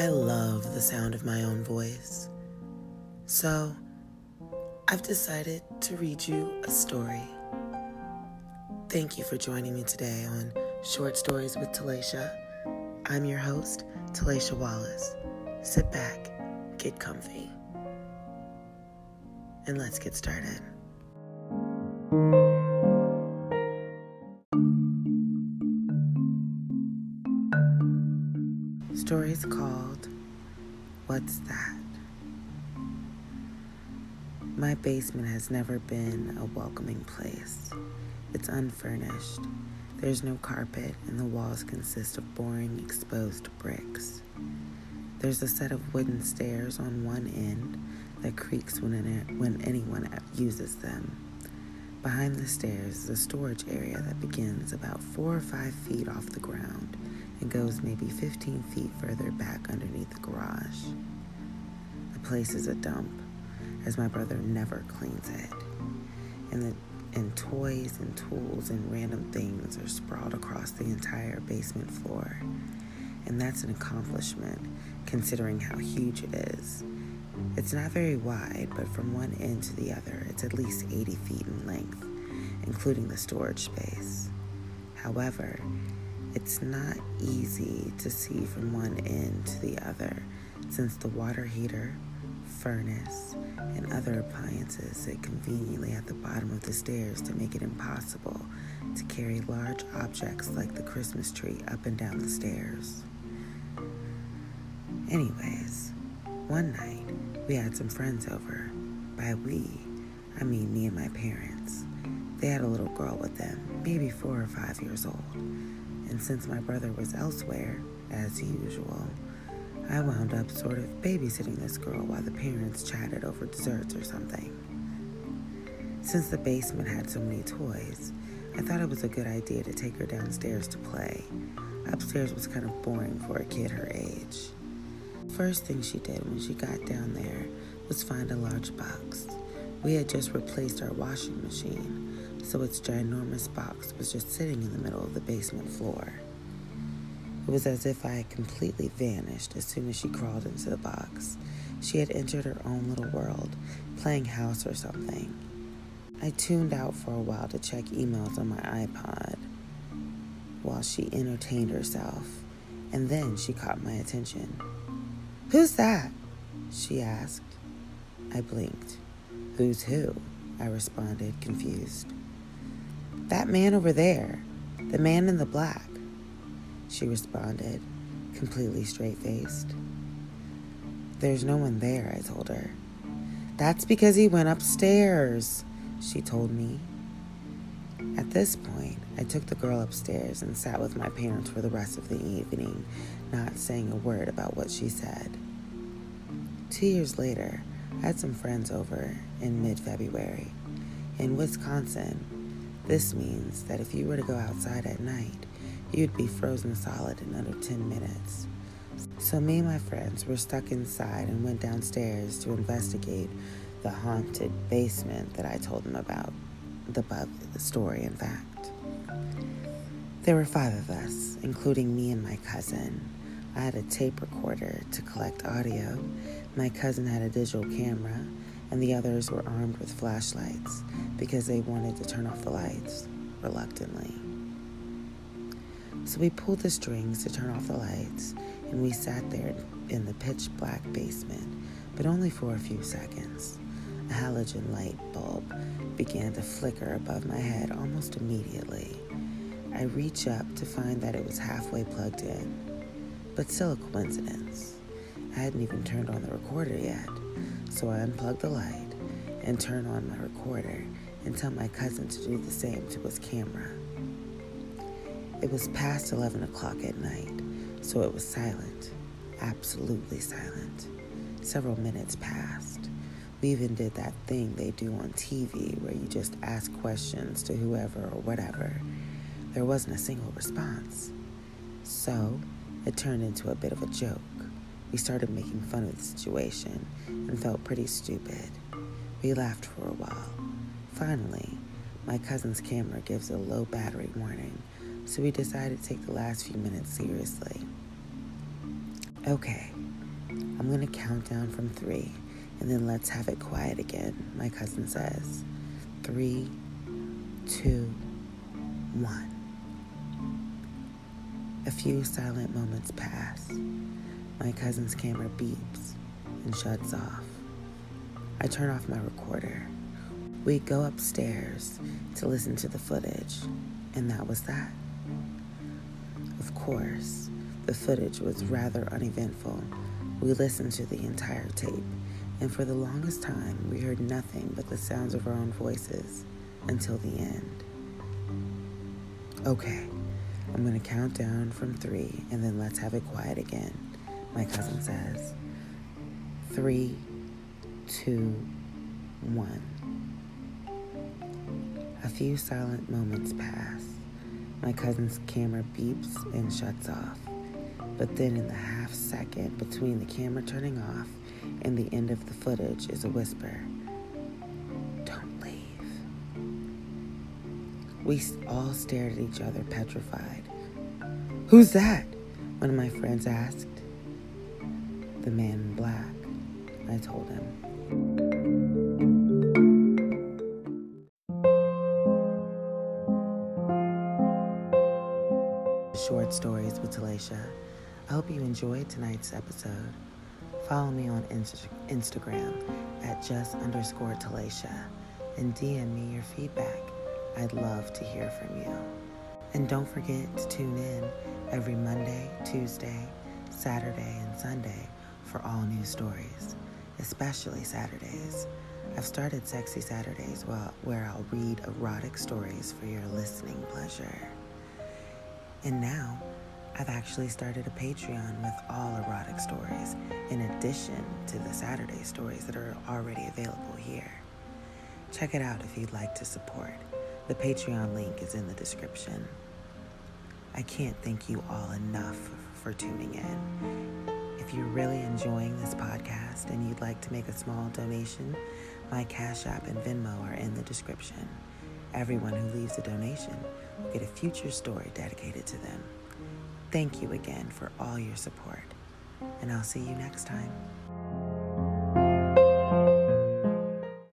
I love the sound of my own voice. So, I've decided to read you a story. Thank you for joining me today on Short Stories with Talaisha. I'm your host, Talaisha Wallace. Sit back, get comfy, and let's get started. Story is called What's That? My basement has never been a welcoming place. It's unfurnished. There's no carpet, and the walls consist of boring, exposed bricks. There's a set of wooden stairs on one end that creaks when, when anyone uses them. Behind the stairs is a storage area that begins about four or five feet off the ground and goes maybe 15 feet further back underneath the garage. The place is a dump, as my brother never cleans it. And, the, and toys and tools and random things are sprawled across the entire basement floor. And that's an accomplishment, considering how huge it is. It's not very wide, but from one end to the other, it's at least 80 feet in length, including the storage space. However, it's not easy to see from one end to the other since the water heater, furnace, and other appliances sit conveniently at the bottom of the stairs to make it impossible to carry large objects like the Christmas tree up and down the stairs. Anyways, one night we had some friends over. By we, I mean me and my parents. They had a little girl with them, maybe four or five years old and since my brother was elsewhere, as usual, I wound up sort of babysitting this girl while the parents chatted over desserts or something. Since the basement had so many toys, I thought it was a good idea to take her downstairs to play. Upstairs was kind of boring for a kid her age. First thing she did when she got down there was find a large box. We had just replaced our washing machine, so its ginormous box was just sitting in the middle of the basement floor. It was as if I had completely vanished as soon as she crawled into the box. She had entered her own little world, playing house or something. I tuned out for a while to check emails on my iPod while she entertained herself, and then she caught my attention. Who's that? she asked. I blinked. Who's who? I responded, confused. That man over there, the man in the black, she responded, completely straight faced. There's no one there, I told her. That's because he went upstairs, she told me. At this point, I took the girl upstairs and sat with my parents for the rest of the evening, not saying a word about what she said. Two years later, I had some friends over in mid February. In Wisconsin, this means that if you were to go outside at night, you'd be frozen solid in under 10 minutes. So, me and my friends were stuck inside and went downstairs to investigate the haunted basement that I told them about. The, the story, in fact. There were five of us, including me and my cousin. I had a tape recorder to collect audio. My cousin had a digital camera, and the others were armed with flashlights because they wanted to turn off the lights reluctantly. So we pulled the strings to turn off the lights, and we sat there in the pitch black basement, but only for a few seconds. A halogen light bulb began to flicker above my head almost immediately. I reach up to find that it was halfway plugged in, but still a coincidence. I hadn't even turned on the recorder yet. So I unplug the light and turn on my recorder and tell my cousin to do the same to his camera. It was past 11 o'clock at night, so it was silent, absolutely silent. Several minutes passed. We even did that thing they do on TV where you just ask questions to whoever or whatever. There wasn't a single response. So it turned into a bit of a joke. We started making fun of the situation and felt pretty stupid. We laughed for a while. Finally, my cousin's camera gives a low battery warning, so we decided to take the last few minutes seriously. Okay, I'm to count down from three, and then let's have it quiet again, my cousin says. Three, two, one. A few silent moments pass. My cousin's camera beeps and shuts off. I turn off my recorder. We go upstairs to listen to the footage, and that was that. Of course, the footage was rather uneventful. We listened to the entire tape, and for the longest time, we heard nothing but the sounds of our own voices until the end. Okay, I'm gonna count down from three, and then let's have it quiet again, my cousin says. Three, two, one. A few silent moments pass. My cousin's camera beeps and shuts off. But then, in the half second between the camera turning off and the end of the footage, is a whisper Don't leave. We all stared at each other, petrified. Who's that? One of my friends asked. The man in black, I told him. Short Stories with Talaisha. I hope you enjoyed tonight's episode. Follow me on Inst- Instagram at just underscore Talaisha and DM me your feedback. I'd love to hear from you. And don't forget to tune in every Monday, Tuesday, Saturday, and Sunday for all new stories, especially Saturdays. I've started Sexy Saturdays where I'll read erotic stories for your listening pleasure. And now, I've actually started a Patreon with all erotic stories, in addition to the Saturday stories that are already available here. Check it out if you'd like to support. The Patreon link is in the description. I can't thank you all enough for tuning in. If you're really enjoying this podcast and you'd like to make a small donation, my Cash App and Venmo are in the description. Everyone who leaves a donation will get a future story dedicated to them. Thank you again for all your support, and I'll see you next time.